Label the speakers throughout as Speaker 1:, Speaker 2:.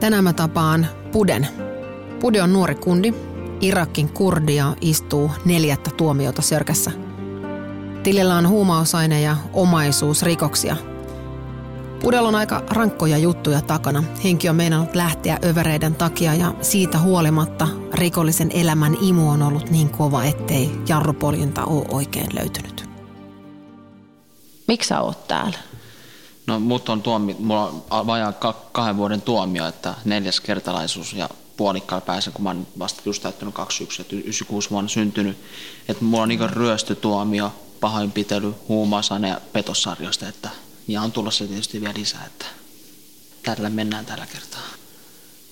Speaker 1: Tänään mä tapaan Puden. Pude on nuori kundi, Irakin kurdi ja istuu neljättä tuomiota sörkässä. Tilillä on huumausaine ja omaisuusrikoksia. Pudella on aika rankkoja juttuja takana. Henki on meinannut lähteä övereiden takia ja siitä huolimatta rikollisen elämän imu on ollut niin kova, ettei jarrupoljinta ole oikein löytynyt. Miksi sä oot täällä?
Speaker 2: No mut on tuomi, mulla on vajaa kahden vuoden tuomio, että neljäs kertalaisuus ja puolikkaalla pääsen, kun mä oon vasta just täyttänyt 21, että 96 vuonna syntynyt. Että mulla on niin ryöstötuomio, pahoinpitely, huumausaine ja petossarjoista, että ja on tulossa tietysti vielä lisää, että tällä mennään tällä kertaa.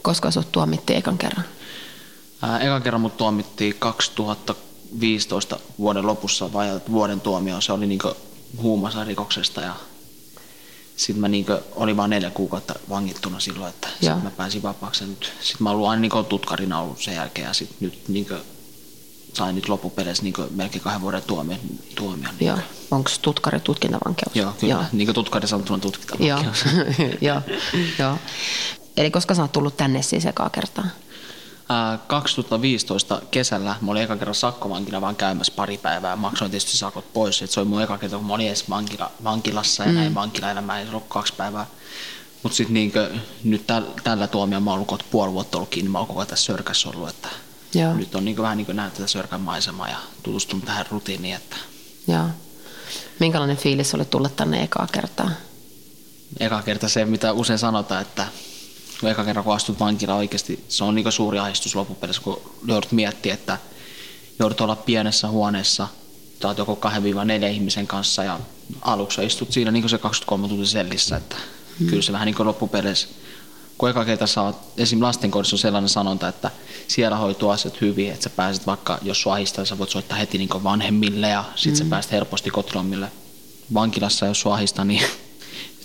Speaker 1: Koska sut tuomittiin ekan kerran?
Speaker 2: Ää, ekan kerran mut tuomittiin 2015 vuoden lopussa vai vuoden tuomio. Se oli niinku huumausainerikoksesta ja sitten mä niinku, olin vain neljä kuukautta vangittuna silloin, että sitten mä pääsin vapaaksi. Sitten mä olin aina niinku tutkarina ollut sen jälkeen ja sitten nyt niinku, sain nyt loppupeleissä niinku melkein kahden vuoden tuomion. tuomion
Speaker 1: niin Joo. Onko tutkari tutkintavankeus?
Speaker 2: Joo, kyllä. Joo. Niin kuin tutkari sanottuna tutkintavankeus.
Speaker 1: Joo. Joo. Eli koska sä oot tullut tänne siis ekaa kertaa?
Speaker 2: 2015 kesällä mä olin eka kerran sakkovankina vaan käymässä pari päivää. Maksoin tietysti sakot pois. Et se oli mun eka kerta, kun mä olin edes vankila, vankilassa ja mm. näin vankilaelämää ei ollut kaksi päivää. Mutta sitten niinkö, nyt täl, tällä tuomiolla mä oon ollut puoli vuotta ollut kiinni, mä oon koko ajan tässä sörkässä ollut. Että Joo. Nyt on niinkö vähän niin nähnyt tätä sörkän maisemaa ja tutustunut tähän rutiiniin. Että...
Speaker 1: Joo. Minkälainen fiilis oli tulla tänne ekaa kertaa?
Speaker 2: Eka kerta se, mitä usein sanotaan, että kun eka kerran kun astut vankilaan oikeasti, se on niin suuri ahdistus loppupeleissä, kun joudut miettiä, että joudut olla pienessä huoneessa, tai joko 2-4 ihmisen kanssa ja aluksi istut siinä niin se 23 tuntia sellissä, että hmm. kyllä se vähän niin kuin loppupeleissä, kun eka kerta saat, esim. lastenkodissa on sellainen sanonta, että siellä hoituu asiat hyvin, että sä pääset vaikka, jos sua ahistaa, sä voit soittaa heti niin vanhemmille ja sit hmm. sä pääset helposti kotilommille. Vankilassa, jos sua ahistaa, niin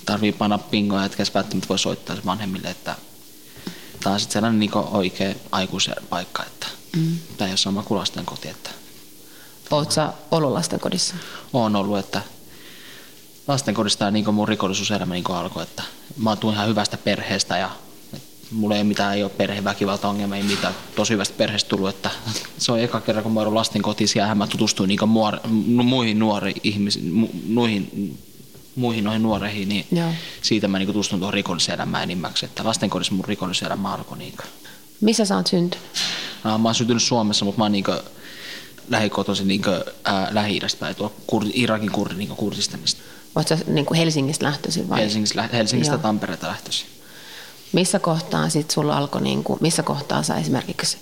Speaker 2: tarvii panna pingoja, etkä välttämättä voi soittaa vanhemmille, että tämä on sitten sellainen niin oikea aikuisen paikka, että mm. tämä ei ole sama kuin lasten koti. Että
Speaker 1: Oletko sä ollut lastenkodissa?
Speaker 2: Olen ollut, että lastenkodista ja niin mun rikollisuuselämä niin alkoi, että mä tuun ihan hyvästä perheestä ja mulla ei mitään, ei ole perheväkivaltaongelmia, ei mitään tosi hyvästä perheestä tullut, että se on eka kerran, kun mä olen lasten kotisia ja mä tutustuin niin muor, muihin nuoriin ihmisiin, mu, nuihin muihin noihin nuoreihin, niin Joo. siitä mä niinku tutustunut tuohon rikolliselämään enimmäksi. Että lastenkodissa mun rikolliselämä alkoi. Niinku.
Speaker 1: Missä sä oot syntynyt?
Speaker 2: No, mä oon syntynyt Suomessa, mutta mä oon niinku lähikotoisin niinku, äh, Lähi-idästä päin, tuolla kur, Irakin kurdi, niinku Kurdistanista.
Speaker 1: Oot sä niinku Helsingistä lähtöisin vai?
Speaker 2: Helsingistä, Helsingistä Joo. Tampereelta lähtöisin.
Speaker 1: Missä kohtaa sit sulla alkoi, niinku, missä kohtaa sä esimerkiksi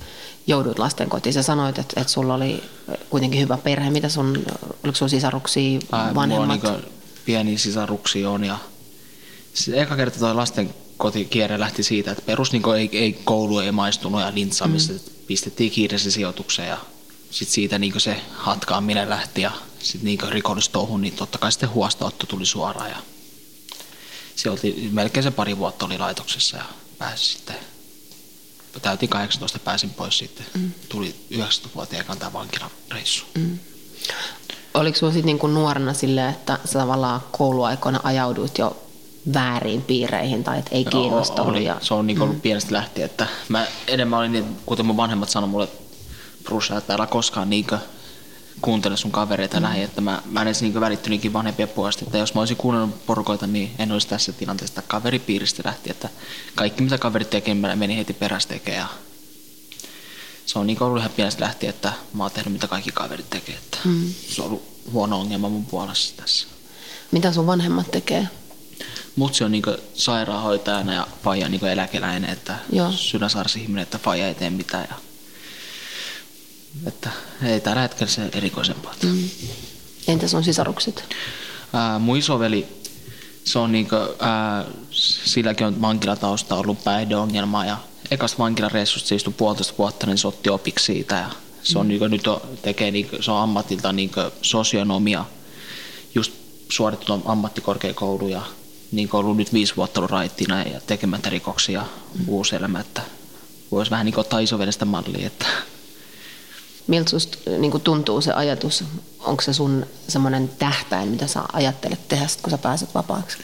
Speaker 1: joudut lastenkotiin? Sä sanoit, että, että sulla oli kuitenkin hyvä perhe. Mitä sun, oliko sun sisaruksia, vanhemmat? Ää, niinku,
Speaker 2: pieniä sisaruksia on. Ja eka kerta tuo lasten kotikierre lähti siitä, että perus niin ei, ei koulu ei maistunut ja lintsaamista mm. pistettiin kiireisen sijoitukseen ja sitten siitä niin se hatkaaminen lähti ja sitten niin rikollistouhun, niin totta kai sitten huostaotto tuli suoraan ja se oli, melkein se pari vuotta oli laitoksessa ja pääsi sitten täytin 18, pääsin pois sitten. Mm. Tuli 19-vuotiaan kantaa vankilareissu. Mm.
Speaker 1: Oliko sinulla sitten niinku nuorena silleen, että sä tavallaan kouluaikoina ajauduit jo väärin piireihin tai että ei kiinnostanut?
Speaker 2: Oli. Ja... Se on niin ollut mm. pienestä lähtien, että mä enemmän olin, niin, kuten mun vanhemmat sanoivat mulle, Brusa, että älä koskaan niinkö kuuntele sun kavereita mm. näin, että mä, mä en edes niinkö välittynytkin vanhempien puolesta, että jos mä olisin kuunnellut porukoita, niin en olisi tässä tilanteessa, että kaveripiiristä lähti, että kaikki mitä kaverit tekee, mä meni heti perässä tekemään se on niin ollut ihan pienestä lähtien, että mä oon tehnyt mitä kaikki kaverit tekee. Että mm. Se on ollut huono ongelma mun puolessa tässä.
Speaker 1: Mitä sun vanhemmat tekee?
Speaker 2: Mutsi on niin sairaanhoitajana ja faija niin eläkeläinen, että ihminen, että faija ei tee mitään. Ja, että ei tällä hetkellä se erikoisempaa. Mm.
Speaker 1: Entä sun sisarukset?
Speaker 2: Ää, mun isoveli, se on, kuin, ää, silläkin on vankilatausta ollut päihdeongelmaa ja ekasta vankilareissusta se istui puolitoista vuotta, niin se otti opiksi siitä ja se on mm. niin nyt on, tekee, niin, se on ammatilta niin sosionomia, just suorittanut ammattikorkeakoulu ja niin ollut nyt viisi vuotta ollut raittina ja tekemättä rikoksia mm. uusi elämä, että voisi vähän niin kuin ottaa isovedestä mallia. Että.
Speaker 1: Miltä susta niin tuntuu se ajatus? Onko se sun semmoinen tähtäin, mitä sä ajattelet tehdä, kun sä pääset vapaaksi?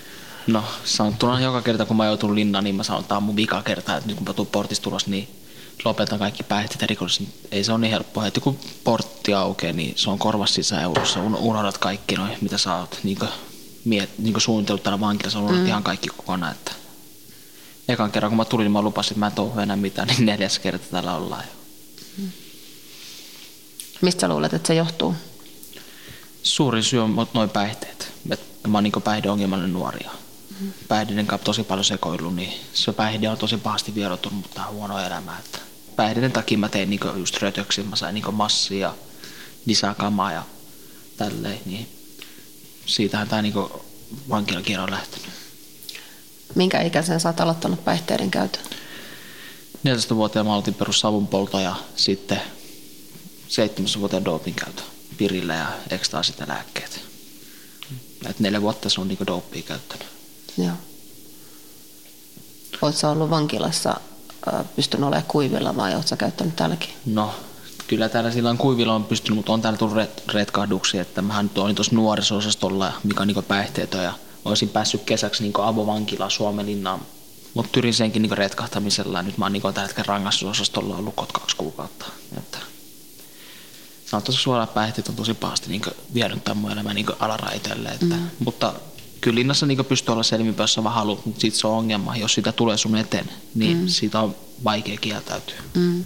Speaker 2: No sanottuna joka kerta kun mä joutun linnaan, niin mä sanon, että tämä on mun vika kerta, että nyt kun mä tuun portista niin lopetan kaikki päihteet ja rikolliset. Ei se ole niin helppoa. Heti kun portti aukeaa, niin se on korvas sisään eurossa. Unohdat kaikki noin, mitä sä oot niin miet, niin suunnitellut täällä vankilassa. Unohdat mm. ihan kaikki kokonaan. Että ekan kerran kun mä tulin, niin mä lupasin, että mä en touhu enää mitään, niin neljäs kerta täällä ollaan jo. Mm.
Speaker 1: Mistä sä luulet, että se johtuu?
Speaker 2: Suurin syy on noin päihteet. mä oon niin päihdeongelmainen nuoria päihdeiden kanssa tosi paljon sekoillut, niin se päihde on tosi pahasti vierotunut, mutta on huono elämä. Että päihdeiden takia mä tein niinku just rötöksiä, mä sain niinku massia ja lisäkamaa ja tälleen, niin siitähän tämä niinku vankilakierro on lähtenyt.
Speaker 1: Minkä ikäisen sä oot aloittanut päihteiden käytön?
Speaker 2: 14-vuotiaana mä aloitin perus savunpolto ja sitten 7-vuotiaan dopin käytö pirillä ja ekstaasit ja lääkkeet. Et neljä vuotta se on niinku dopia käyttänyt.
Speaker 1: Joo. Oletko ollut vankilassa pystynyt olemaan kuivilla vai oletko käyttänyt täälläkin?
Speaker 2: No, kyllä täällä silloin kuivilla on pystynyt, mutta on täällä tullut retkahduksia, että mähän nyt olin tuossa nuorisosastolla, mikä on niin päihteetön ja olisin päässyt kesäksi niin avovankilaan Suomenlinnaan, mutta tyrin senkin niin retkahtamisella ja nyt mä oon niin tällä hetkellä rangaistusosastolla ollut kaksi kuukautta. Että sanotaan suoraan päihteet on tosi pahasti niin vienyt tämän mun elämän niin alaraiteelle, että, mm. mutta kyllä linnassa niin pystyy olla selvinpäin, jos vaan haluat, mutta sitten se on ongelma. Jos sitä tulee sun eteen, niin mm. siitä on vaikea kieltäytyä. Mm.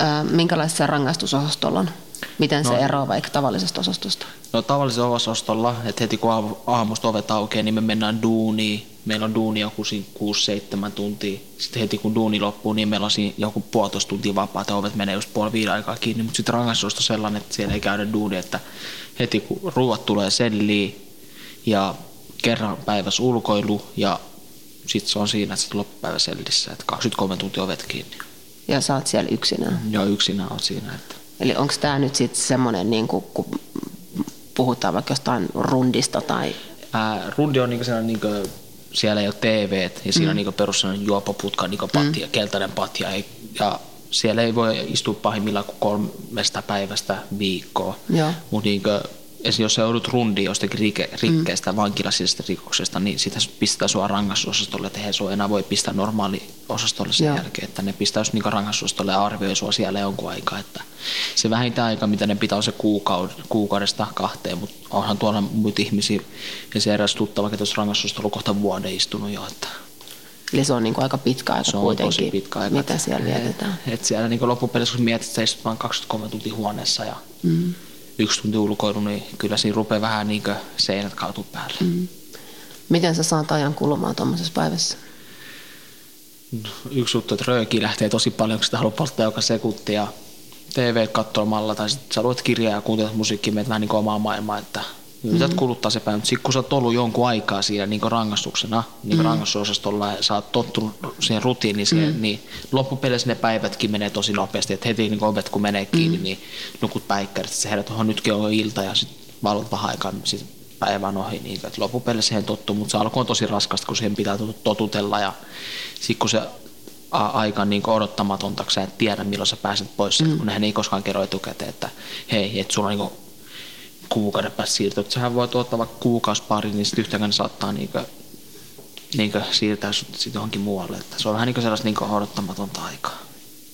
Speaker 1: Äh, minkälaista se rangaistusosastolla on? Miten no, se eroaa vaikka tavallisesta osastosta?
Speaker 2: No tavallisella osastolla, että heti kun aamusta ovet aukeaa, niin me mennään duuniin. Meillä on duuni joku 6-7 tuntia. Sitten heti kun duuni loppuu, niin meillä on siinä joku puolitoista tuntia vapaata. Ovet menee just puoli viiden aikaa kiinni, mutta sitten on sellainen, että siellä ei käydä duuni, että heti kun ruuat tulee selliin ja kerran päivässä ulkoilu ja sitten se on siinä, että loppupäivä sellissä, että 23 tuntia ovet kiinni.
Speaker 1: Ja sä oot siellä yksinään?
Speaker 2: Joo, yksinään oot siinä. Että...
Speaker 1: Eli onko tämä nyt sitten semmoinen, niin kun puhutaan vaikka jostain rundista tai...
Speaker 2: Ää, rundi on niinku sellainen, niinku, siellä ei ole TV ja siinä mm. on niinku perus sellainen juopoputka, niinku patja, mm. keltainen patja. Ei, ja siellä ei voi istua pahimmillaan kuin kolmesta päivästä viikkoa. Mutta niinku, jos sä joudut rundiin jostakin rike, rikkeestä, mm. vankilasisesta rikoksesta, niin sitä pistetään sua rangaistusosastolle, että he sua enää voi pistää normaali osastolle sen Joo. jälkeen, että ne pistää just niin rangaistusosastolle ja arvioi sua siellä jonkun aikaa, että se vähintään aika, mitä ne pitää on se kuukaud, kuukaudesta kahteen, mutta onhan tuolla muita ihmisiä ja se eräs tuttava, että jos rangaistusosastolla kohta vuoden istunut jo, että
Speaker 1: Eli se on niin kuin aika pitkä aika se on kuitenkin, tosi pitkä aika, mitä siellä vietetään.
Speaker 2: Et, et siellä niin loppupelissä, kun mietit, että sä istut vain 23 tuntia huoneessa ja mm yksi tunti ulkoilu, niin kyllä siinä rupeaa vähän niin kuin seinät kaatuu päälle. Mm.
Speaker 1: Miten sä saat ajan kulumaan tuommoisessa päivässä?
Speaker 2: No, yksi juttu, että rööki lähtee tosi paljon, kun sitä haluaa polttaa joka sekunti ja TV katsomalla tai sitten sä luet kirjaa ja kuuntelet musiikkia, menet vähän niin kuin omaa maailmaa, että Yrität mm. kuluttaa se päivä, mutta sitten kun sä oot ollut jonkun aikaa siinä niin rangaistuksena, niin mm. rangaistusosastolla ja sä oot tottunut siihen rutiiniin, siihen, mm. niin loppupeleissä ne päivätkin menee tosi nopeasti. Että heti niin ovet kun menee kiinni, mm. niin nukut päikkärit, se herät, että nytkin on ilta ja sitten valot vähän aikaa, niin sitten päivä on ohi. Niin, että loppupeleissä siihen tottuu, mutta se alku on tosi raskasta, kun siihen pitää totutella ja sitten kun se aika niin odottamatonta, sä et tiedä milloin sä pääset pois, mm. kun nehän ei koskaan kerro etukäteen, että hei, että sulla on niin kuukauden päästä siirtyä. Että sehän voi ottaa vaikka kuukausipari, niin sitten yhtäkään saattaa niinkö, niinkö siirtää sitten johonkin muualle. Että se on vähän niin sellaista niinkö odottamatonta aikaa.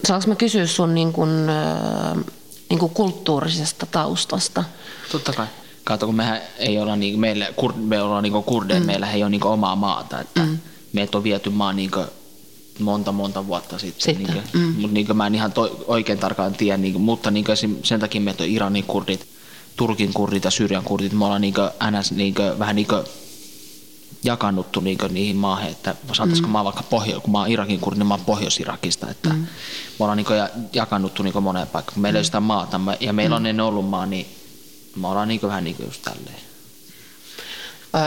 Speaker 1: Saanko mä kysyä sun niin kuin, äh, niin kuin kulttuurisesta taustasta?
Speaker 2: Totta kai. Kato, kun mehän ei olla, niin, meillä, kur, me ollaan niin kurdeja, mm. meillä ei ole niin omaa maata. Että mm. Meitä on viety maan niin monta monta vuotta sitten. sitten. Niin kuin, mm. Mutta niin mä en ihan to, oikein tarkkaan tiedä, niin mutta niin sen takia meitä on Iranin kurdit Turkin kurdit ja Syyrian kurdit, me ollaan niinkö, NS niinkö, vähän niinkö jakannuttu niinkö niihin maahan, että saataisiko mm. mä vaikka pohjo, kun mä oon Irakin kurdi, niin mä oon Pohjois-Irakista, että mm. me ollaan niinkö jakannuttu niinkö moneen paikkaan. Meillä mm. ei sitä maata ja meillä mm. on ennen ollut maa, niin me ollaan niinkö vähän niinkö just tälleen.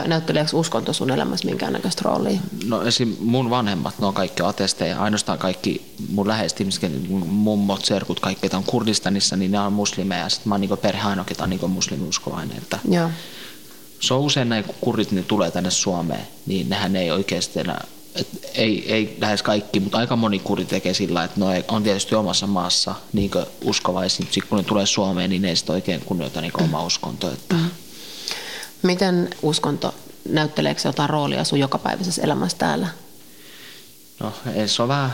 Speaker 1: Näytteleekö uskonto sun elämässä minkäännäköistä roolia?
Speaker 2: No esim. mun vanhemmat, ne on kaikki atesteja. Ainoastaan kaikki mun läheiset ihmiset, mun mummot, serkut, kaikki, on Kurdistanissa, niin ne on muslimeja. Sitten mä oon niin perhe ainoa, ketä on niin muslimiuskovainen. Että
Speaker 1: Joo.
Speaker 2: se on usein näin, kun kurdit ne tulee tänne Suomeen, niin nehän ei oikeasti enää, et ei, ei lähes kaikki, mutta aika moni kurdi tekee sillä, että ne on tietysti omassa maassa niin uskovaisia, mutta sitten kun ne tulee Suomeen, niin ne ei sitten oikein kunnioita niin omaa uskontoa. Että
Speaker 1: Miten uskonto, näytteleekö se jotain roolia sun jokapäiväisessä elämässä täällä?
Speaker 2: No, ei, se on vähän,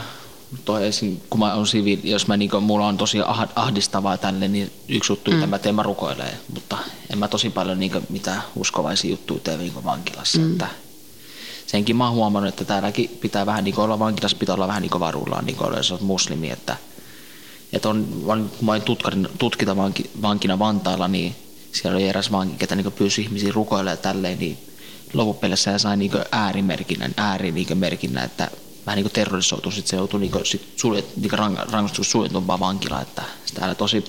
Speaker 2: toi esim, kun mä on siviili, jos mä niinku, mulla on tosi ah- ahdistavaa tälle, niin yksi juttu, mitä mä teen, mä rukoilen, mutta en mä tosi paljon niinku, mitään uskovaisia juttuja tee niinku vankilassa. Mm. Että senkin mä oon huomannut, että täälläkin pitää vähän niinku olla vankilassa, pitää olla vähän niinku varullaan, niinku jos olet muslimi, että, että on, kun mä olin tutkarin, tutkita vanki, vankina Vantaalla, niin siellä oli eräs vanki, ketä niinku pyysi ihmisiä rukoilemaan tälleen, niin loppupeleissä sai niinku äärimerkinnän, äärimerkinnän, että vähän niin terrorisoitu, sitten se joutui niin sit suljet, niin rang, rangaistus suljetumpaan vankilaan, että täällä tosi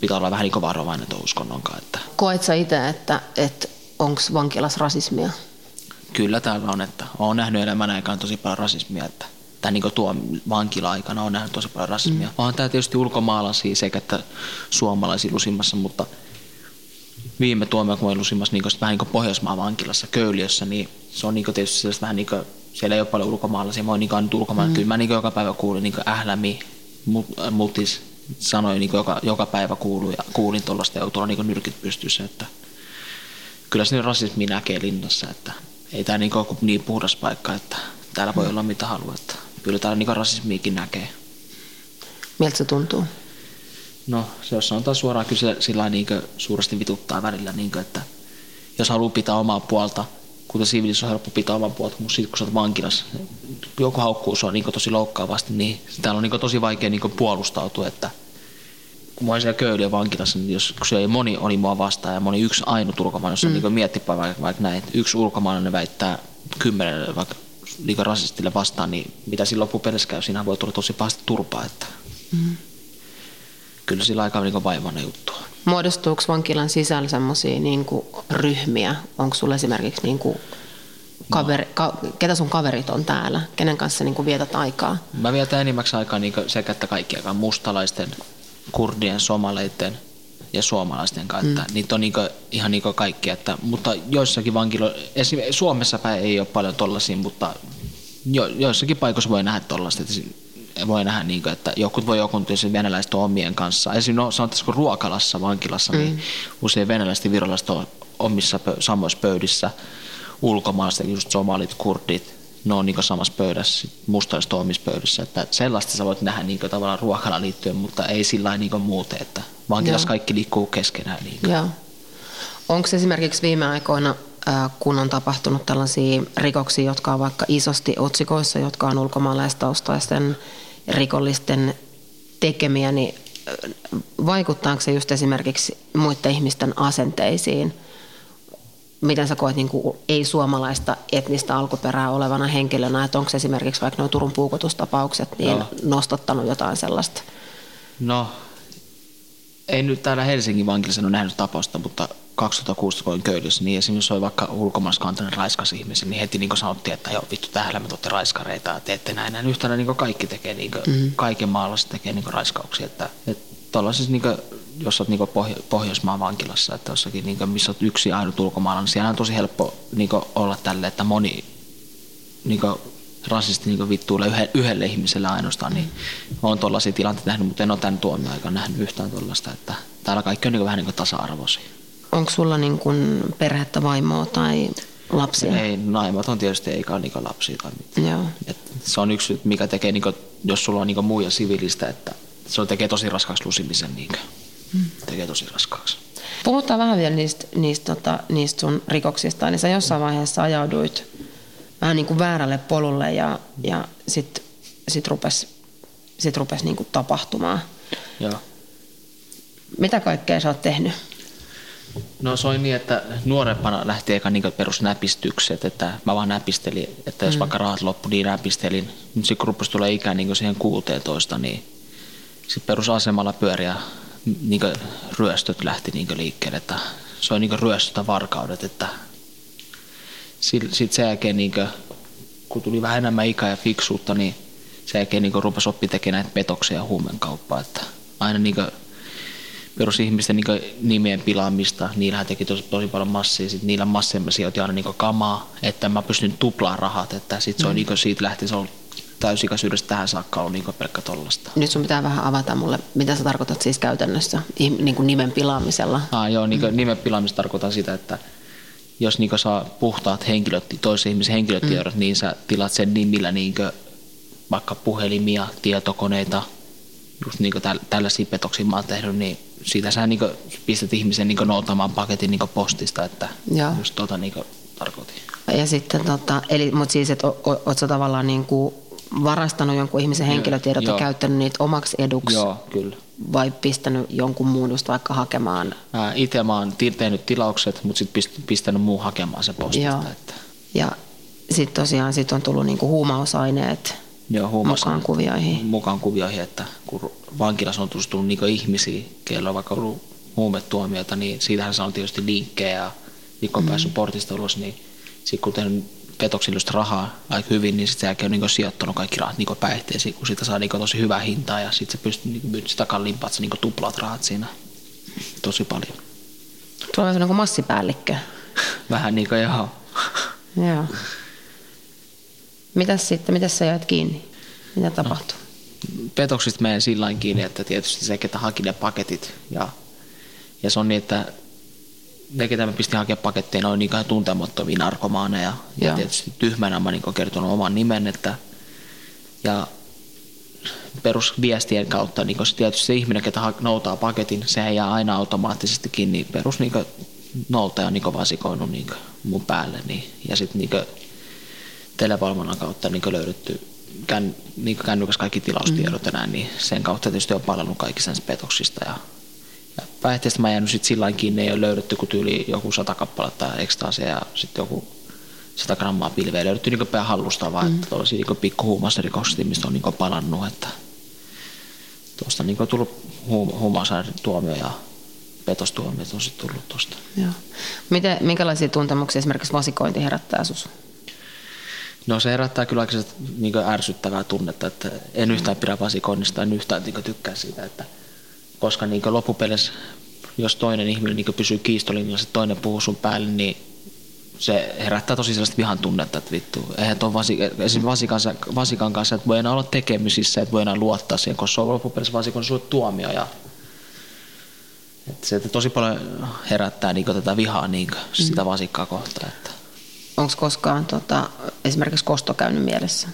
Speaker 2: pitää olla vähän niin varovainen tuon uskonnonkaan. Että
Speaker 1: Koet sä itse, että, että onko vankilassa rasismia?
Speaker 2: kyllä täällä on, että olen nähnyt elämän aikana tosi paljon rasismia, että tai niin tuo vankila-aikana on nähnyt tosi paljon rasismia. Mm. On täällä tietysti ulkomaalaisia sekä että suomalaisia lusimmassa, mutta viime tuomio, kun olin lusimmassa niin vähän niin kuin Pohjoismaan vankilassa Köyliössä, niin se on niin tietysti sellaista vähän niin kuin, siellä ei ole paljon ulkomaalaisia, mä oon niin nyt ulkomaalainen, mm. kyllä mä niin joka päivä kuulin niin ählämi, mutis sanoi niin joka, joka päivä kuulin, ja kuulin tuollaista ja tuolla niin nyrkit pystyssä, että kyllä se rasismi näkee linnassa, että ei tämä niin, niin puhdas paikka, että täällä voi mm. olla mitä haluaa, että kyllä täällä niin rasismiikin näkee.
Speaker 1: Miltä se tuntuu?
Speaker 2: No, se jos sanotaan suoraan, kyllä se sillä niin suuresti vituttaa välillä, niin kuin, että jos haluaa pitää omaa puolta, kuten siviilissä on helppo pitää omaa puolta, mutta sitten kun sä oot vankilassa, joku haukkuu sua niin tosi loukkaavasti, niin täällä on niin tosi vaikea niin puolustautua, että kun mä olin siellä Köyliön vankilassa, niin jos kun se ei moni oli mua vastaan ja moni yksi ainut ulkomainen, jos mm. niin miettipä vaikka, vaikka näin, että yksi ulkomainen väittää kymmenen vaikka niin rasistille vastaan, niin mitä siinä loppupeleissä käy, siinä voi tulla tosi pahasti turpaa, että mm kyllä sillä aika niin vaivainen juttu
Speaker 1: Muodostuuko vankilan sisällä semmoisia niin ryhmiä? Onko sulla esimerkiksi niin kuin kaveri, no. ka, ketä sun kaverit on täällä? Kenen kanssa niin kuin vietät aikaa?
Speaker 2: Mä vietän enimmäkseen aikaa niin sekä että kaikki aikaa mustalaisten, kurdien, somaleiden ja suomalaisten kanssa. Mm. Niitä on niin kuin, ihan niin kaikki. Että, mutta joissakin vankiloissa, Suomessa päin ei ole paljon tollaisia, mutta jo, joissakin paikoissa voi nähdä tollaista voi nähdä, niin kuin, että joku voi joku tietysti venäläiset omien kanssa. Esimerkiksi no, sanotaanko ruokalassa, vankilassa, niin mm. niin usein venäläiset ja virolaiset on omissa pö- samoissa pöydissä. Ulkomaalaiset, just somalit, kurdit, ne on niin samassa pöydässä, mustalaiset on omissa pöydissä. Että sellaista sä voit nähdä niin tavallaan ruokalla liittyen, mutta ei sillä niin muuten, että vankilassa Joo. kaikki liikkuu keskenään. Niin
Speaker 1: Joo. Onko esimerkiksi viime aikoina kun on tapahtunut tällaisia rikoksia, jotka on vaikka isosti otsikoissa, jotka on ulkomaalaistaustaisten rikollisten tekemiä, niin vaikuttaako se just esimerkiksi muiden ihmisten asenteisiin? Miten sä koet niin kuin ei-suomalaista etnistä alkuperää olevana henkilönä, että onko esimerkiksi vaikka nuo Turun puukotustapaukset niin no. nostattanut jotain sellaista?
Speaker 2: No, ei nyt täällä Helsingin vankilassa ole nähnyt tapausta, mutta 2016 kun olin niin esimerkiksi oli vaikka ulkomaissa kantainen raiskas ihmisen, niin heti niin sanottiin, että joo vittu täällä me tuotte raiskareita ja teette näin. Ja yhtään niin kaikki tekee, niin kuin, mm-hmm. kaiken maalaiset tekee niin raiskauksia. Että, että niin kuin, jos olet niin Pohjo- Pohjoismaan vankilassa, että jossakin, niin kuin, missä olet yksi ainut ulkomaalainen, niin siellä on tosi helppo niin kuin, olla tälle, että moni niin kuin, rasisti niin vittuille yhdelle, yhdelle ihmiselle ainoastaan, niin olen tuollaisia tilanteita nähnyt, mutta en ole tämän tuomion aikana nähnyt yhtään tuollaista, että täällä kaikki on niin vähän niin tasa-arvoisia.
Speaker 1: Onko sulla niin kuin perhettä, vaimoa tai lapsia?
Speaker 2: Ei, naimat on tietysti eikä niin lapsia tai mitään. Joo. Et se on yksi, mikä tekee, niin kuin, jos sulla on niin muija siviilistä, että se tekee tosi raskaaksi lusimisen. Niin. Tekee tosi raskaaksi.
Speaker 1: Puhutaan vähän vielä niistä, niistä, tota, niistä sun rikoksista. Niin sä jossain vaiheessa ajauduit vähän niin kuin väärälle polulle ja, ja sitten sit rupesi sit rupes niin kuin tapahtumaan.
Speaker 2: Joo.
Speaker 1: Mitä kaikkea sä oot tehnyt?
Speaker 2: No se oli niin, että nuorempana lähti eka niin perusnäpistykset, että mä vaan näpistelin, että jos mm. vaikka rahat loppu, niin näpistelin. Mutta sitten kun rupesi tulla ikään niin siihen 16, niin sitten perusasemalla pyöriä niin ryöstöt lähti niin liikkeelle, että se oli niin ryöstötä varkaudet, että sitten sen jälkeen, niin kuin, kun tuli vähän enemmän ikää ja fiksuutta, niin sen jälkeen niin rupesi oppi tekemään näitä petoksia ja huumekauppaa. Että aina niin kuin, perusihmisten niin nimien pilaamista, niillähän teki tosi, tosi paljon massia, sitten niillä massia mä sijoitin aina niin kamaa, että mä pystyn tuplaamaan rahat, että sit se on mm. niin siitä lähti, se on täysikäisyydestä tähän saakka ollut niin pelkkä tollasta.
Speaker 1: Nyt sun pitää vähän avata mulle, mitä sä tarkoitat siis käytännössä niin kuin nimen pilaamisella?
Speaker 2: Ah, joo, niin mm. nimen pilaamista tarkoittaa sitä, että jos niin saa puhtaat henkilöt, toisen ihmisen henkilötiedot, mm. niin sä tilat sen nimillä niin vaikka puhelimia, tietokoneita, just niin täl, tällaisia petoksia mä oon tehnyt, niin siitä sä niin pistät ihmisen niin noutamaan paketin niin postista, että Joo. just tota niin tarkoitin.
Speaker 1: Ja sitten, tota, eli, mutta siis, että oot sä tavallaan niin kuin varastanut jonkun ihmisen henkilötiedot ja käyttänyt niitä omaksi eduksi?
Speaker 2: Joo, kyllä.
Speaker 1: Vai pistänyt jonkun muun just vaikka hakemaan?
Speaker 2: Itse mä oon tehnyt tilaukset, mutta sitten pistänyt muu hakemaan se postista. Joo. Että.
Speaker 1: Ja sitten tosiaan sit on tullut niinku huumausaineet Joo, mukaan kuvioihin.
Speaker 2: Mukaan kuvioihin, että kun vankilassa on tullut niinku ihmisiä, keillä on vaikka ollut huumetuomioita, niin siitähän saa tietysti linkkejä ja kun on mm. päässyt portista ulos, niin sitten kun tehnyt petoksillista rahaa aika hyvin, niin sitten se on niin sijoittanut kaikki rahat niin päihteisiin, kun siitä saa niin tosi hyvää hintaa ja sitten se pystyy niin myymään sitä kalliimpaa, että sä niin tuplaat rahat siinä tosi paljon.
Speaker 1: Tuolla on niin massipäällikkö.
Speaker 2: Vähän niin kuin joo.
Speaker 1: joo. Mitäs sitten, mitä sä jäät kiinni? Mitä tapahtuu?
Speaker 2: No, petoksista menen sillä kiinni, että tietysti se, ketä haki ne paketit ja, ja se on niin, että ne, ketä mä pistin hakemaan paketteja, ne on niin tuntemattomia narkomaaneja. Ja, ja tietysti tyhmänä mä niin kertonut oman nimen, että ja perusviestien kautta, niin se tietysti se ihminen, ketä noutaa paketin, se jää aina automaattisesti kiinni perus niin noutaja on niin vasikoinut niin mun päälle. Niin, ja sitten niin televalvonnan kautta niin löydetty kän, niin kännykäs kaikki tilaustiedot mm. ja näin, niin sen kautta tietysti on palannut kaikki sen petoksista ja päihteistä mä jäänyt sitten sillä kiinni, ei ole löydetty kuin tyyli joku sata kappaletta ekstaasia ja sitten joku 100 grammaa pilveä löydetty niin pää hallusta, vaan mm. että tuollaisia niin pikkuhuumausrikoksia, mistä on niin palannut, että tuosta niin on tullut tuomio ja petostuomiot on sitten tullut tuosta.
Speaker 1: Joo. Miten, minkälaisia tuntemuksia esimerkiksi vasikointi herättää sus?
Speaker 2: No se herättää kyllä aika niin ärsyttävää tunnetta, että en yhtään pidä vasikoinnista, en yhtään niin tykkää siitä, että – koska niin loppupeleissä, jos toinen ihminen niin pysyy kiistolinjalla, se toinen puhuu sun päälle, niin se herättää tosi sellaista vihan tunnetta, että vittu, eihän tuon vasi, vasikan, vasikan kanssa, että voi enää olla tekemisissä, että voi enää luottaa siihen, koska se on loppupeleissä vasikon sulle tuomio. Ja, että se että tosi paljon herättää niin tätä vihaa niin sitä vasikkaa kohtaan. Että.
Speaker 1: Onko koskaan tota, esimerkiksi kosto käynyt mielessä?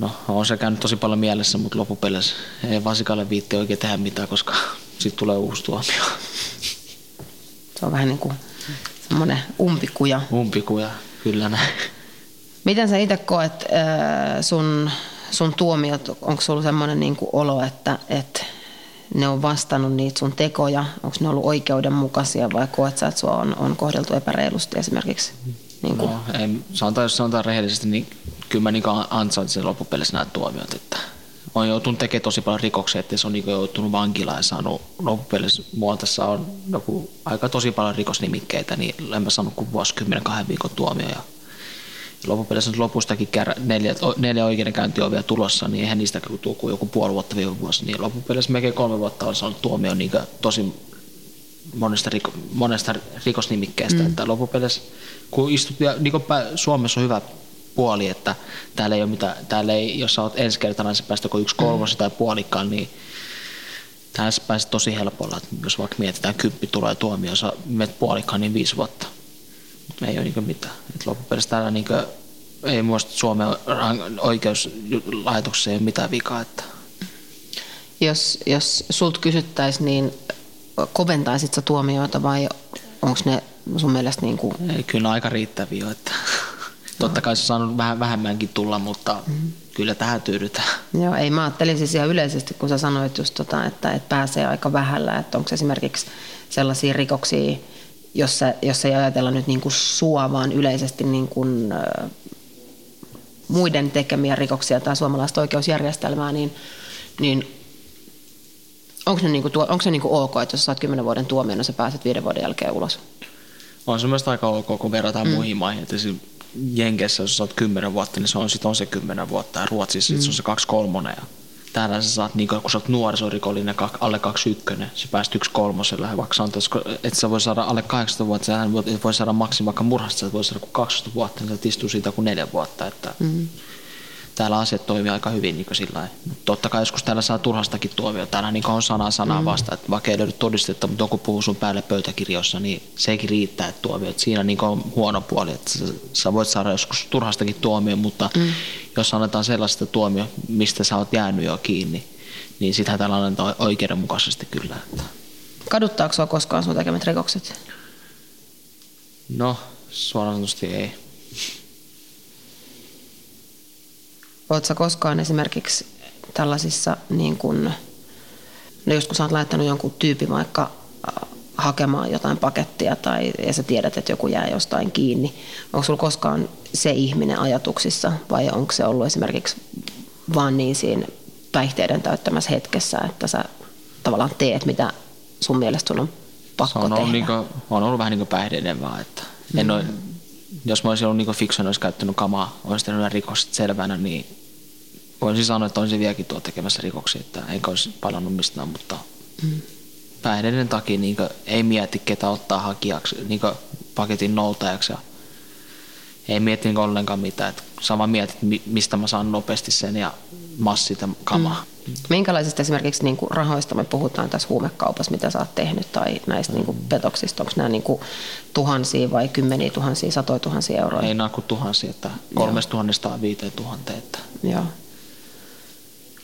Speaker 2: No, on se käynyt tosi paljon mielessä, mutta loppupeleissä ei vasikalle viitti oikein tehdä mitään, koska sitten tulee uusi tuomio.
Speaker 1: Se on vähän niin kuin semmoinen umpikuja.
Speaker 2: Umpikuja, kyllä näin.
Speaker 1: Miten sä itse koet äh, sun, sun tuomiot, onko sulla semmoinen niin olo, että, että ne on vastannut niitä sun tekoja, onko ne ollut oikeudenmukaisia vai koet sä, että sua on, on kohdeltu epäreilusti esimerkiksi?
Speaker 2: Niin? No, ei, sanotaan, jos sanotaan rehellisesti, niin kyllä mä niin ansaitsin loppupeleissä nämä tuomiot, että on joutunut tekemään tosi paljon rikoksia, että se on niin joutunut vankilaan ja saanut loppupeleissä, mulla tässä on joku, aika tosi paljon rikosnimikkeitä, niin en mä saanut kuin vuosikymmenen kahden viikon tuomio ja loppupeleissä nyt lopustakin kerran neljä, neljä oikeudenkäyntiä on vielä tulossa, niin eihän niistä tule kuin joku puoli vuotta viime vuosi, niin loppupeleissä melkein kolme vuotta on saanut tuomio niin tosi monesta, riko, monesta rikosnimikkeestä, mm. että loppupeleissä kun istut, ja niin Suomessa on hyvä puoli, että täällä ei ole mitään, täällä ei, jos sä oot ensi kertaa, niin päästä yksi kolmosi mm. tai puolikkaan, niin täällä sä pääset tosi helpolla, että jos vaikka mietitään kymppi tulee tuomio, sä menet puolikkaan, niin viisi vuotta. Mutta ei ole niin mitään. Et loppupeleissä täällä niin kuin, ei muista Suomen oikeuslaitoksessa ei ole mitään vikaa. Että.
Speaker 1: Jos, jos sult kysyttäisiin, niin koventaisit sä tuomioita vai onko ne sun mielestä niin kuin...
Speaker 2: Ei, kyllä aika riittäviä. Että Totta kai se on saanut vähän vähemmänkin tulla, mutta mm. kyllä tähän tyydytään.
Speaker 1: Joo, ei mä ajattelin siis ihan yleisesti, kun sä sanoit just tota, että, että pääsee aika vähällä, että onko esimerkiksi sellaisia rikoksia, jos, jos ei ajatella nyt niin kuin sua, vaan yleisesti niin kuin, äh, muiden tekemiä rikoksia tai suomalaista oikeusjärjestelmää, niin, niin onko, ne niin kuin, onko se niin kuin ok, että jos saat kymmenen vuoden tuomion, niin sä pääset viiden vuoden jälkeen ulos?
Speaker 2: On se myös aika ok, kun verrataan mm. muihin maihin. Että Jenkeissä, jos sä oot 10 vuotta, niin se on sit on se 10 vuotta. Ja Ruotsissa mm. se on se 2 kolmonen. Ja täällä sä saat, niin kun sä oot nuorisorikollinen alle 21, sä pääst yksi kolmoselle, vaikka sanotaan, että sä voi saada alle 18 vuotta, sä voi saada maksin vaikka murhasta, sä voi saada kuin 12 vuotta, niin sä istuu siitä kuin neljä vuotta. Että mm täällä asiat toimii aika hyvin niin sillä Totta kai joskus täällä saa turhastakin tuomio. Täällä niin on sana sanaa mm. vasta, että vaikka ei löydy todistetta, mutta joku puhuu sun päälle pöytäkirjoissa, niin sekin riittää, että tuomio. Siinä niin on huono puoli, että sä, sä voit saada joskus turhastakin tuomio, mutta mm. jos annetaan sellaista tuomio, mistä sä oot jäänyt jo kiinni, niin sitähän täällä annetaan oikeudenmukaisesti kyllä. Että.
Speaker 1: Kaduttaako sua koskaan sun tekemät rikokset?
Speaker 2: No, suoraan sanotusti ei.
Speaker 1: Oletko koskaan esimerkiksi tällaisissa, niin kun, no sä oot laittanut jonkun tyypin vaikka äh, hakemaan jotain pakettia tai ja sä tiedät, että joku jää jostain kiinni, onko sulla koskaan se ihminen ajatuksissa vai onko se ollut esimerkiksi vaan niin siinä päihteiden täyttämässä hetkessä, että sä tavallaan teet, mitä sun mielestä sun on pakko
Speaker 2: se on
Speaker 1: ollut,
Speaker 2: tehdä? Niin kuin, on ollut vähän niin kuin päihteiden vaan, että en mm. ole, jos mä olisin ollut niin fiksu, olisi käyttänyt kamaa, olisi tehnyt rikokset selvänä, niin voisin sanoa, että olisin vieläkin tuo tekemässä rikoksia, että enkä olisi palannut mistään, mutta mm. päihdeiden takia niin ei mieti, ketä ottaa hakijaksi, niin paketin noutajaksi ja ei mieti niin ollenkaan mitään. Että sama mietit, mistä mä saan nopeasti sen ja massita kamaa. Mm.
Speaker 1: Minkälaisista esimerkiksi niin kuin rahoista me puhutaan tässä huumekaupassa, mitä sä oot tehnyt, tai näistä niin kuin petoksista? Onko nämä niin kuin tuhansia vai kymmeniä tuhansia, satoja tuhansia euroja?
Speaker 2: Ei nämä kuin tuhansia, että kolmesta tuhannesta viiteen tuhanteen.
Speaker 1: Joo.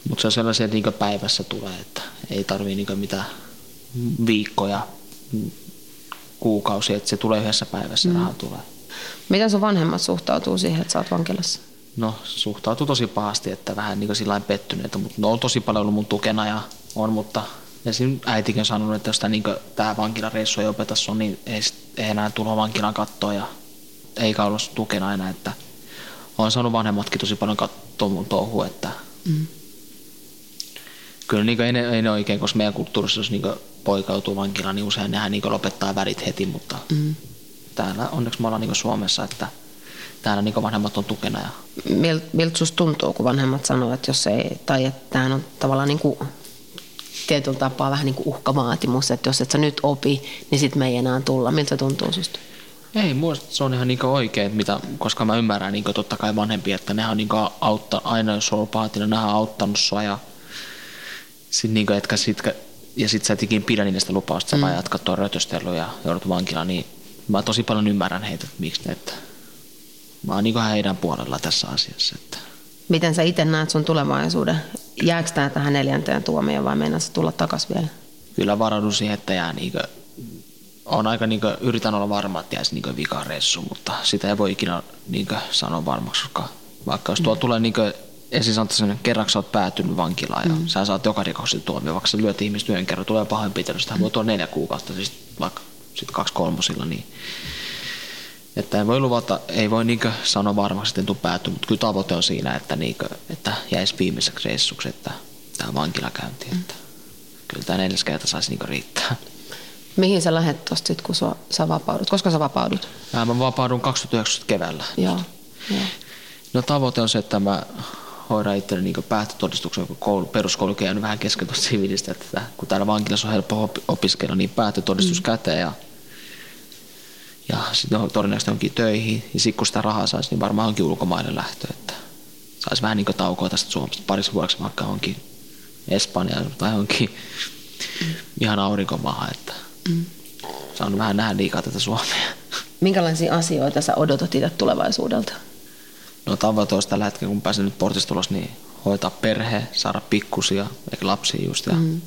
Speaker 2: Mutta se on sellaisia, että niin päivässä tulee, että ei tarvii niin mitään viikkoja, kuukausia, että se tulee yhdessä päivässä, mm. raha tulee.
Speaker 1: Miten sun vanhemmat suhtautuu siihen, että sä oot vankilassa?
Speaker 2: No suhtautuu tosi pahasti, että vähän niin sillä pettyneitä, mutta ne on tosi paljon ollut mun tukena ja on, mutta esim. äitikin on sanonut, että jos niin tämä vankilareissu ei opeta sun, niin ei, ei enää tulla vankilan kattoa ja eikä ollut tukena enää, että on saanut vanhemmatkin tosi paljon katsoa mun touhua, että mm kyllä niin ei, ne, ei ne oikein, koska meidän kulttuurissa, jos niin poika joutuu vankilaan, niin usein nehän niin lopettaa värit heti, mutta mm. täällä onneksi me ollaan niin Suomessa, että täällä niin vanhemmat on tukena. Ja...
Speaker 1: Mil, miltä susta tuntuu, kun vanhemmat sanoo, että jos ei, tai että tämä on tavallaan niin kuin tietyllä tapaa vähän niin kuin uhkavaatimus, että jos et sä nyt opi, niin sitten me ei enää tulla. Miltä se tuntuu susta?
Speaker 2: Ei, muista se on ihan niin oikein, mitä, koska mä ymmärrän niin totta kai vanhempia, että nehän on niin auttanut, aina jos on ollut paatina, nehän on auttanut sua ja sit niinku, etkä sit, ja sit sä et ikin pidä niistä lupausta, sä mm. vaan jatkat tuon rötöstelyä ja joudut vankilaan, niin mä tosi paljon ymmärrän heitä, että miksi ne, että mä oon niinku heidän puolella tässä asiassa. Että.
Speaker 1: Miten sä itse näet sun tulevaisuuden? Jääkö tää tähän neljänteen tuomioon vai mennä se tulla takas vielä?
Speaker 2: Kyllä varaudun siihen, että jää niinku, on aika niinku, yritän olla varma, että jäisi niinku vikareissu, mutta sitä ei voi ikinä niinku sanoa varmaksi, koska vaikka jos tuo mm. tulee niinku ensin sanotaan, että kerran sä oot päätynyt vankilaan ja mm. sä saat joka rikoksen tuomio, vaikka sä lyöt ihmistä yhden kerran, tulee pahoinpitelystä, mm. voi tuoda neljä kuukautta, siis vaikka sit kaksi kolmosilla, niin että ei voi luvata, ei voi niinkö sanoa varmaksi, että en tule pääty, mutta kyllä tavoite on siinä, että, niinkö, että jäisi viimeiseksi reissuksi, että tämä vankilakäynti, mm. että kyllä tämä neljäs kerta saisi niinkö riittää.
Speaker 1: Mihin sä lähdet tosta sit, kun sua, sä vapaudut? Koska sä vapaudut?
Speaker 2: Mä vapaudun 2019 keväällä.
Speaker 1: Joo, joo.
Speaker 2: No tavoite on se, että mä hoida itselleni niin päättötodistuksen, kun koulu, peruskoulu on jäänyt vähän kesken tuosta siviilistä, että kun täällä vankilassa on helppo opiskella, niin päättötodistus mm. käteen ja, ja sitten todennäköisesti onkin töihin. Ja sitten kun sitä rahaa saisi, niin varmaan onkin ulkomaille lähtö, että saisi vähän niin taukoa tästä Suomesta parissa vuodeksi vaikka onkin Espanja tai onkin mm. ihan aurinkomaahan, että mm. saan vähän nähdä liikaa tätä Suomea.
Speaker 1: Minkälaisia asioita sä odotat itse tulevaisuudelta?
Speaker 2: No tavoite olisi tällä hetkellä, kun pääsen nyt portista tulos, niin hoitaa perhe, saada pikkusia, eikä lapsia just. Ja mm.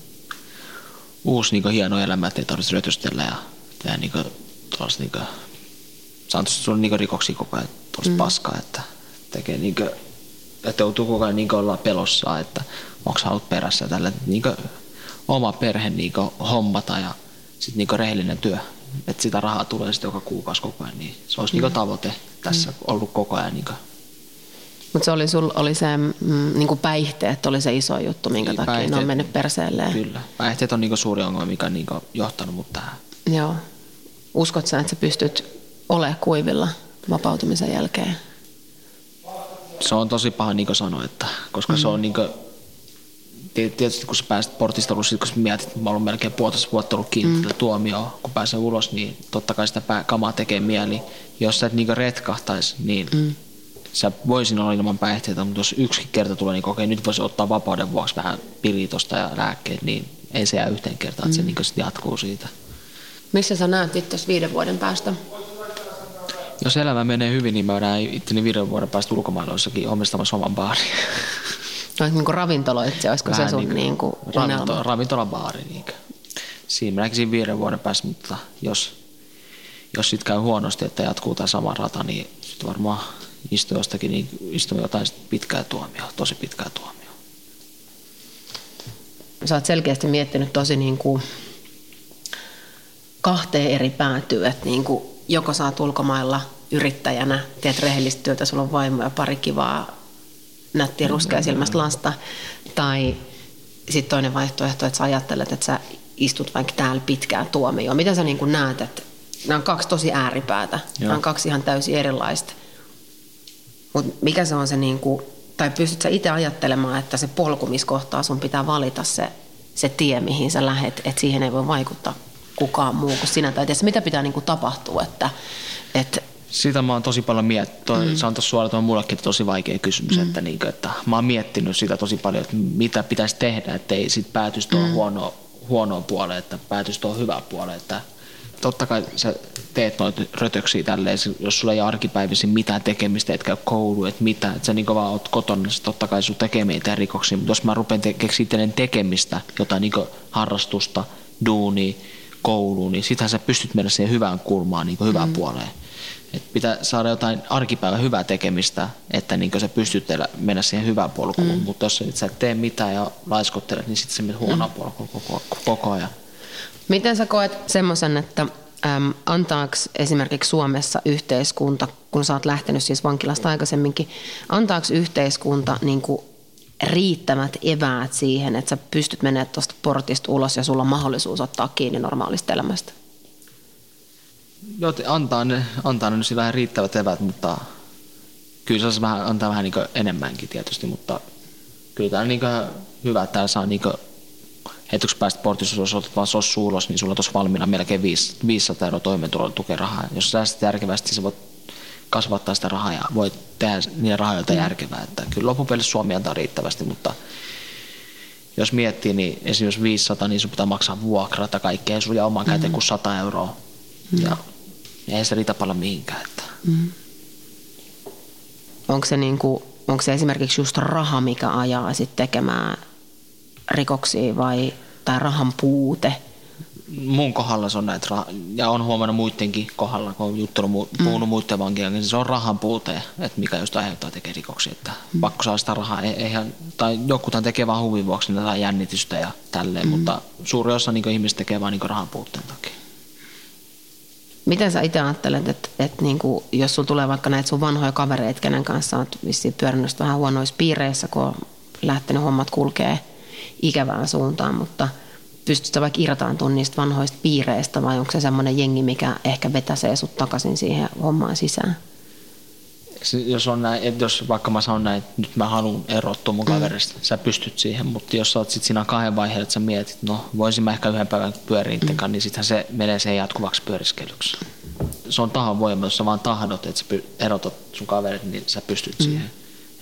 Speaker 2: Uusi niin kuin, hieno elämä, ettei tarvitse rötystellä ja tehdä niin kuin, tuollaista, niin kuin, sanotaan, sulla niin rikoksia koko ajan tuollaista mm. paskaa, että tekee niin kuin, että joutuu koko ajan niin olla pelossa, että onko halut perässä tällä, niin kuin, oma perhe niin kuin, hommata ja sitten niin rehellinen työ, että sitä rahaa tulee sitten joka kuukausi koko ajan, niin se olisi mm. niin tavoite tässä mm. ollut koko ajan niin
Speaker 1: mutta se oli, sul, oli se mm, niin päihteet oli se iso juttu, minkä niin, takia päihteet, ne on mennyt perseelleen.
Speaker 2: Kyllä. Päihteet on niin suuri ongelma, mikä on niin johtanut mut tähän.
Speaker 1: Joo. Uskot sä, että sä pystyt olemaan kuivilla vapautumisen jälkeen?
Speaker 2: Se on tosi paha, niin kuin sanoin, että, koska mm. se on niin kuin, tietysti kun sä pääset portista ulos, kun sä mietit, että mä olen melkein puolitoista vuotta ollut kiinni mm. tuomioon, kun pääsen ulos, niin totta kai sitä kamaa tekee mieli. Jos sä et niin retkahtaisi, niin mm. Sä voisin olla ilman päihteitä, mutta jos yksi kerta tulee, niin okei, nyt voisi ottaa vapauden vuoksi vähän pilitosta ja lääkkeet, niin ei se jää yhteen kertaan, että mm. se niin sit jatkuu siitä.
Speaker 1: Missä sä näet itse viiden vuoden päästä?
Speaker 2: Jos elämä menee hyvin, niin mä näen itteni viiden vuoden päästä ulkomailla jossakin omistamassa oman baarin.
Speaker 1: No, niin kuin ravintoloitsija, olisiko Vähän se sun niin kuin, niin kuin
Speaker 2: ravinto, ravintolabaari. Niin kuin. Siinä mä näkisin viiden vuoden päästä, mutta jos, jos sitten käy huonosti, että jatkuu tämä sama rata, niin sitten varmaan istuu jostakin, niin istuu jotain pitkää tuomioa, tosi pitkää tuomioa.
Speaker 1: Sä oot selkeästi miettinyt tosi niin kuin kahteen eri päätyä, että niin kuin joko saat ulkomailla yrittäjänä, teet rehellistä työtä, sulla on vaimo ja pari kivaa nättiä ruskea silmästä lasta, tai sitten toinen vaihtoehto, että sä ajattelet, että sä istut vaikka täällä pitkään tuomioon. Miten sä niin kuin näet, että nämä on kaksi tosi ääripäätä, Joo. nämä on kaksi ihan täysin erilaista. Mutta mikä se on se, niin kuin, tai pystyt sä itse ajattelemaan, että se polkumiskohtaa sun pitää valita se, se tie, mihin sä lähet, että siihen ei voi vaikuttaa kukaan muu kuin sinä. Tai tiedä, mitä pitää niin kuin tapahtua, että, että
Speaker 2: sitä mä oon tosi paljon miettinyt. Mm. Se on tuossa suoraan mullekin tosi vaikea kysymys, mm. että, niin kuin, että mä oon miettinyt sitä tosi paljon, että mitä pitäisi tehdä, että ei sit päätyisi tuohon mm. huonoon, huonoon puoleen, että päätyisi tuohon hyvään puoleen. Että totta kai sä teet noita rötöksiä tälleen, jos sulla ei arkipäivisin mitään tekemistä, etkä koulu, että mitä, että sä niin vaan oot kotona, niin totta kai sun tekee meitä rikoksia, mutta jos mä rupean te- tekemistä, jotain niin harrastusta, duunia, kouluun, niin sitähän sä pystyt mennä siihen hyvään kulmaan, niin hyvään mm. puoleen. Et pitää saada jotain arkipäivän hyvää tekemistä, että niin sä pystyt mennä siihen hyvään polkuun. Mm. Mutta jos et sä et tee mitään ja laiskottelet, niin sitten se menee huonoa mm. polkuun koko, koko ajan.
Speaker 1: Miten sä koet semmoisen, että äm, antaako esimerkiksi Suomessa yhteiskunta, kun sä oot lähtenyt siis vankilasta aikaisemminkin, antaako yhteiskunta niin kuin riittävät eväät siihen, että sä pystyt menemään tuosta portista ulos ja sulla on mahdollisuus ottaa kiinni normaalista elämästä?
Speaker 2: Joo, antaa ne, antaa ne vähän riittävät eväät, mutta kyllä se vähän, antaa vähän niin enemmänkin tietysti, mutta kyllä tämä on niin hyvä, että täällä saa niin heti kun päästä portissa, jos otat vaan sossu ulos, niin sulla on tuossa valmiina melkein 500 euroa toimeentulon tukerahaa. Jos säästät järkevästi, sä voit kasvattaa sitä rahaa ja voit tehdä niitä rahoja järkevää. Että kyllä loppupelissä Suomi antaa riittävästi, mutta jos miettii, niin esimerkiksi 500, niin sun pitää maksaa vuokrat ja kaikkea, ei sulla jää oman käteen mm. kuin 100 euroa. Mm. Ja ei se riitä paljon mihinkään. Että. Mm.
Speaker 1: Onko se, niinku, onko se esimerkiksi just raha, mikä ajaa sit tekemään rikoksia vai tai rahan puute?
Speaker 2: Mun kohdalla se on näitä, ja on huomannut muidenkin kohdalla, kun on juttunut, puhunut mm. muiden vankien, niin se on rahan puute, että mikä just aiheuttaa tekee rikoksia. Että mm. Pakko saa sitä rahaa, eihän, tai jokutan tekee vaan huvin vuoksi tai jännitystä ja tälleen, mm. mutta suuri osa niin ihmistä tekee vain niin rahan puutteen takia.
Speaker 1: Miten sä itse ajattelet, että, että niin kuin, jos sulla tulee vaikka näitä sun vanhoja kavereita, kenen kanssa oot vissiin pyörinyt vähän huonoissa piireissä, kun on lähtenyt hommat kulkee ikävään suuntaan, mutta pystytkö vaikka irtaantumaan niistä vanhoista piireistä vai onko se semmoinen jengi, mikä ehkä vetäsee sut takaisin siihen hommaan sisään?
Speaker 2: jos, on näin, että jos vaikka mä sanon näin, että nyt mä haluan erottua mun mm. kaverista, sä pystyt siihen, mutta jos sä oot sit siinä kahden vaiheen, että sä mietit, no voisin mä ehkä yhden päivän pyöriä mm. niin sittenhän se menee sen jatkuvaksi pyöriskelyksi. Se on tahan voima, jos sä vaan tahdot, että sä erotat sun kaverit, niin sä pystyt mm. siihen.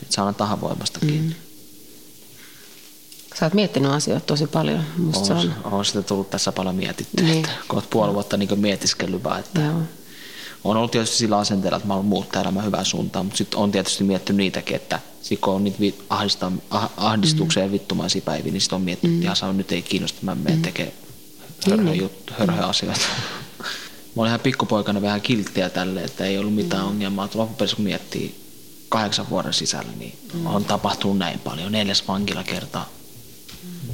Speaker 2: Että sä tahan voimasta kiinni. Mm.
Speaker 1: Sä oot miettinyt asioita tosi paljon.
Speaker 2: Musta on, se on... on sitä tullut tässä paljon mietitty, niin. että kun oot puoli vuotta niin mietiskellyt vaan, että Joo on ollut tietysti sillä asenteella, että mä haluan muuttaa elämää hyvään suuntaan, mutta sitten on tietysti miettinyt niitäkin, että sit kun on niitä ahdista, ahdistuksia mm. ja vittumaisia päiviä, niin sitten on miettinyt, mm. että ihan nyt ei kiinnosta, mä menen mm. tekemään hörhö, niin. juttu, hörhö asioita. mä olin ihan pikkupoikana vähän kilttiä tälle, että ei ollut mitään mm. ongelmaa. Loppupeleissä kun miettii kahdeksan vuoden sisällä, niin mm. on tapahtunut näin paljon. Neljäs vankila kerta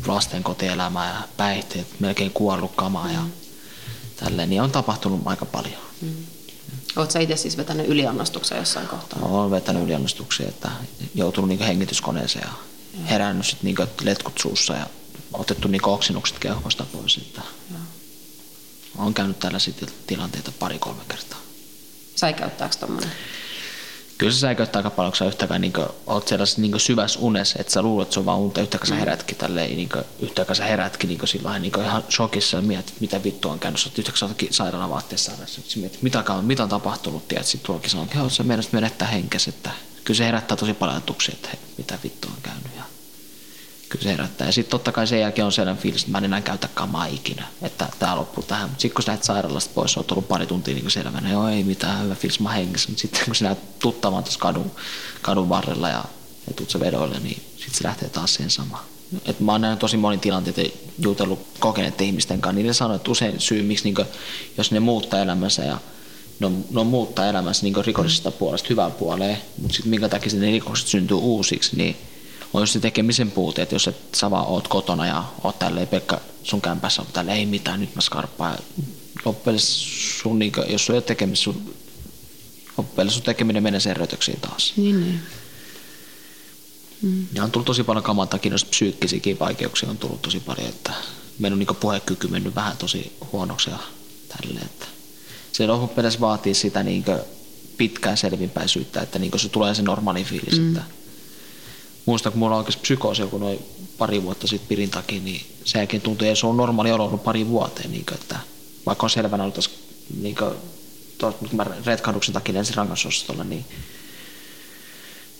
Speaker 2: lasten kotielämää ja päihteet, melkein kuollut kamaa ja mm. tälleen, niin on tapahtunut aika paljon. Mm.
Speaker 1: Oletko sä itse siis vetänyt yliannostuksia jossain kohtaa?
Speaker 2: Olen vetänyt yliannostuksia, että joutunut niin hengityskoneeseen ja herännyt sit niin letkut suussa ja otettu niin oksennukset keuhkosta pois. Että Olen käynyt tällaisia tilanteita pari-kolme kertaa.
Speaker 1: Säikäyttääkö tommonen?
Speaker 2: Kyllä se säikäyttää aika paljon, kun sä yhtäkään niin oot sellaisessa niin syvässä unessa, että sä luulet, että se on vaan unta, yhtäkään sä herätkin tälleen, niin kuin, yhtäkään sä herätkin niin sillä niin ihan shokissa ja mietit, mitä vittua on käynyt. Sä oot yhtäkään sä sairaalan vaatteessa mietit, mitä, on, mitä on tapahtunut, tiedät, sitten tuokin sanoo, että sä menet menettää henkes, että kyllä se herättää tosi paljon ajatuksia, että hei, mitä vittua on käynyt. Ja kyllä se herättää. Ja sitten totta kai sen jälkeen on sellainen fiilis, että mä en enää käytä kamaa ikinä, että tämä loppuu tähän. Mutta sitten kun sä lähdet sairaalasta pois, oot ollut pari tuntia niin selvänä, joo ei mitään, hyvä fiilis, mä hengissä. Mutta sitten kun sä näet tuttamaan tuossa kadun, kadun varrella ja, ja tuut se vedoille, niin sitten se lähtee taas siihen samaan. Et mä oon nähnyt tosi monin tilanteita jutellut kokeneiden ihmisten kanssa, niin ne sanoo, että usein syy, miksi niin jos ne muuttaa elämänsä ja no, no muuttaa elämänsä niin rikollisesta puolesta hyvään puoleen, mutta sitten minkä takia ne rikokset syntyy uusiksi, niin on just se tekemisen puute, että jos et sä vaan oot kotona ja oot tälleen Pekka sun kämpässä on tälleen, ei mitään, nyt mä skarppaan. Loppujen sun, niin jos sun ei ole tekemistä, sun, loppujen sun tekeminen menee serreytyksiin taas.
Speaker 1: Niin, niin.
Speaker 2: Mm. Ja on tullut tosi paljon kaman takia, jos psyykkisiäkin vaikeuksia on tullut tosi paljon, että meidän on niin puhekyky mennyt vähän tosi huonoksi ja tälleen, että se loppupeleissä vaatii sitä niin pitkää selvinpäisyyttä, että niin se tulee se normaali fiilis, mm. että muistan, kun mulla on oikeasti psykoosi joku noin pari vuotta sitten pirin takia, niin sen jälkeen tuntui, että se on normaali olo ollut pari vuoteen, niin kuin, että vaikka on selvänä ollut tässä, niin kuin, tos, kun mä retkahduksen takia ensin rangaistusosastolla, niin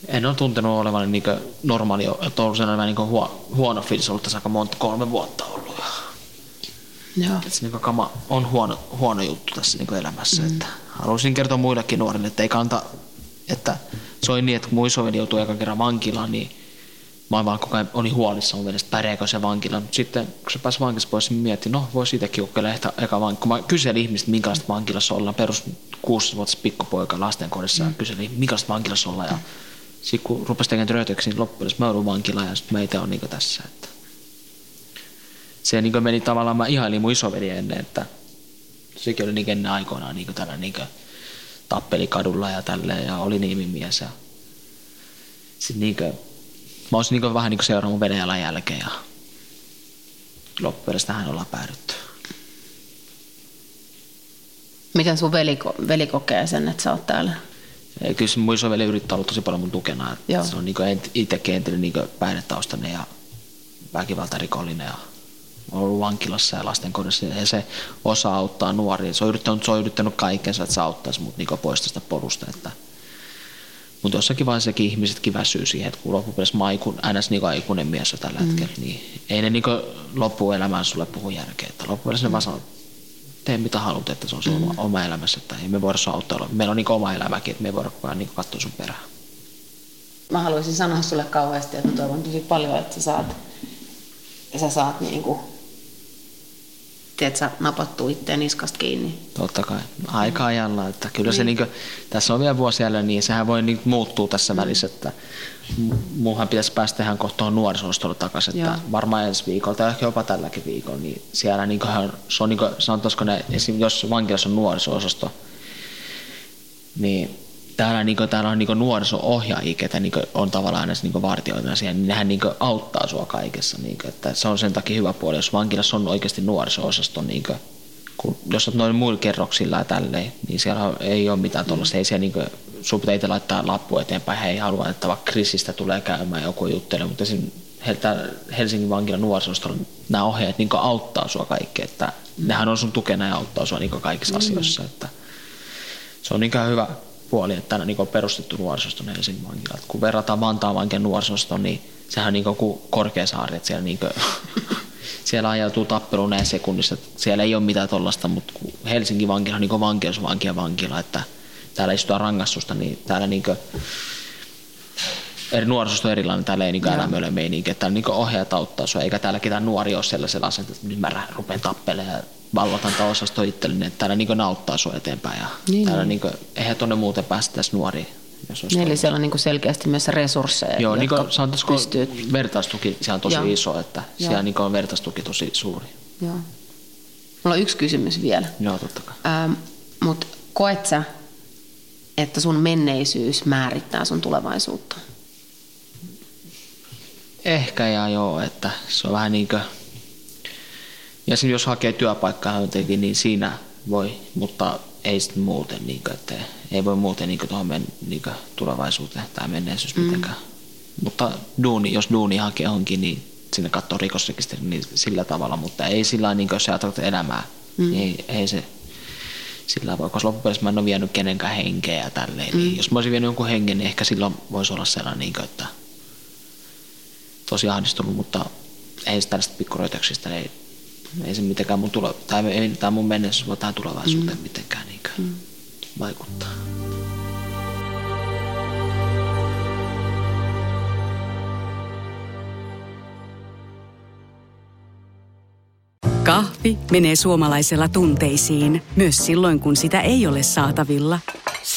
Speaker 2: en ole tuntenut olevani niin normaali, että on ollut sellainen niin huo, huono fiilis ollut tässä aika monta, kolme vuotta ollut.
Speaker 1: Joo.
Speaker 2: Se niin kama on huono, huono juttu tässä niin elämässä. Mm. Että haluaisin kertoa muillekin nuorille, että ei kanta, että se oli niin, että kun mun isoveli joutui ekan kerran vankilaan, niin mä olin vaan koko ajan oli huolissa mun mielestä, pärjääkö se vankila. Mutta sitten kun se pääsi vankilassa pois, niin mietin, no voi siitäkin ukkeilla ehkä eka vankila. Kun mä kyselin ihmistä, minkälaista vankilassa ollaan, perus 6-vuotias pikkupoika lastenkodissa, mm. ja kyselin, minkälaista vankilassa ollaan. Ja sitten kun rupesi tekemään röytöksiä, niin loppujen mä olin vankilaan ja sitten meitä on niin tässä. Että se niin meni tavallaan, mä ihailin mun isoveli ennen, että sekin oli niin ennen aikoinaan niin tällainen niin tappeli kadulla ja tälleen ja oli niimimies. Ja sitten niin kuin, mä olisin niin vähän niin seurannut mun Venäjällä jälkeen ja loppujen tähän ollaan päädytty.
Speaker 1: Miten sun veli, veli kokee sen, että sä oot täällä?
Speaker 2: Kyllä se mun isoveli yrittää olla tosi paljon mun tukena. Se on niin itsekin entinen niin päihdetaustainen ja väkivaltarikollinen ja on ollut vankilassa ja lastenkodissa ja se osaa auttaa nuoria. Se on yrittänyt, se on yrittänyt kaikensa, että se auttaisi mut niin pois tästä polusta. Että, mutta jossakin vaiheessa ihmisetkin väsyy siihen, että kun loppupeleissä mä aikun, ns. Niin aikuinen mies jo tällä mm. hetkellä, niin ei ne niin loppuelämään sulle puhu järkeä. Että loppupeleissä mm. ne vaan sanoo, tee mitä haluat, että se on sun mm. oma, oma elämässä, että ei me voida sua auttaa. Meillä on niin oma elämäkin, että me ei voida koko ajan niin katsoa sun perään.
Speaker 1: Mä haluaisin sanoa sulle kauheasti, että mä toivon tosi paljon, että sä saat, sä saat niin kuin tiedätkö, napattu itteen niskasta kiinni.
Speaker 2: Totta kai, aika ajalla. Että kyllä niin. se niin kuin, tässä on vielä vuosi jäljellä, niin sehän voi niin muuttua tässä mm. välissä. Että muuhan pitäisi päästä ihan kohtaan nuorisostolle takaisin. Että varmaan ensi viikolla tai ehkä jopa tälläkin viikolla. Niin siellä niin kuin, se on niin kuin, sanotaanko ne, jos vankilassa on nuoriso niin täällä, niin kuin, täällä on niin nuoriso-ohjaajia, ketä niin on tavallaan näissä niin vartioita siihen, niin nehän niin auttaa sua kaikessa. Niin kuin, että se on sen takia hyvä puoli, jos vankilassa on oikeasti nuoriso-osasto, niin kuin, kun, jos olet noin muilla kerroksilla ja tälleen, niin siellä ei ole mitään tuollaista. Ei siellä niin kuin, sun pitää itse laittaa lappu eteenpäin, hei haluan, että vaikka Krisistä tulee käymään joku juttele, mutta. Helsingin vankilan nuorisostolla nämä ohjeet niin auttaa sua kaikkea, että mm. nehän on sun tukena ja auttaa sua niin kaikissa mm. asioissa. Että se on niin hyvä, puoli, että niin on perustettu nuorisoston Helsingin vankila. Kun verrataan Vantaan vankin nuorisostoon, niin sehän on niin kuin Korkeasaari, että siellä, niin kuin, siellä ajautuu tappeluun näin sekunnissa. Siellä ei ole mitään tuollaista, mutta Helsingin vankila on niin vankeusvanki ja vankila, että täällä istutaan rangaistusta, niin täällä niin kuin, eri nuorisosto on erilainen, täällä ei niin elämöille meininki, että täällä niin ohjaajat auttaa sua, eikä täällä ketään nuori ole sellaisella asenteella, että nyt mä rupean tappelemaan valvotan tämä osasto itselleni, että täällä niin auttaa sinua eteenpäin. Ja niin. täällä niin kuin, eihän tuonne muuten päästä tässä nuori.
Speaker 1: Niin, eli siellä on niin selkeästi myös resursseja,
Speaker 2: Joo, niin kuin sanotaanko pystyy... vertaistuki siellä on tosi Joo. iso, että Joo. siellä niin on vertaistuki tosi suuri.
Speaker 1: Joo. Mulla on yksi kysymys vielä.
Speaker 2: Joo, totta kai.
Speaker 1: Ähm, Mutta koet sä, että sun menneisyys määrittää sun tulevaisuutta?
Speaker 2: Ehkä ja joo, että se on vähän niin kuin Ja sitten jos hakee työpaikkaa jotenkin, niin siinä voi, mutta ei sitten muuten, niin kuin, että ei voi muuten niin tuohon men, niin tulevaisuuteen tai menneisyys mm. mitenkään. Mutta duuni, jos duuni hakee onkin, niin sinne katsoo rikosrekisteri niin sillä tavalla, mutta ei sillä niin jos ajatellaan elämää, mm. niin ei, ei se sillä voi, koska loppupeleissä mä en ole vienyt kenenkään henkeä ja tälleen. Niin mm. Niin jos mä olisin vienyt jonkun hengen, niin ehkä silloin voisi olla sellainen, niin kuin, että tosi ahdistunut, mutta ei se tällaista pikkuröytäyksistä, ei, ei se mitenkään mun, tulo, tai ei, tai mun mennessä voi tähän tulevaisuuteen mm. mitenkään niin mm. vaikuttaa.
Speaker 3: Kahvi menee suomalaisella tunteisiin, myös silloin kun sitä ei ole saatavilla.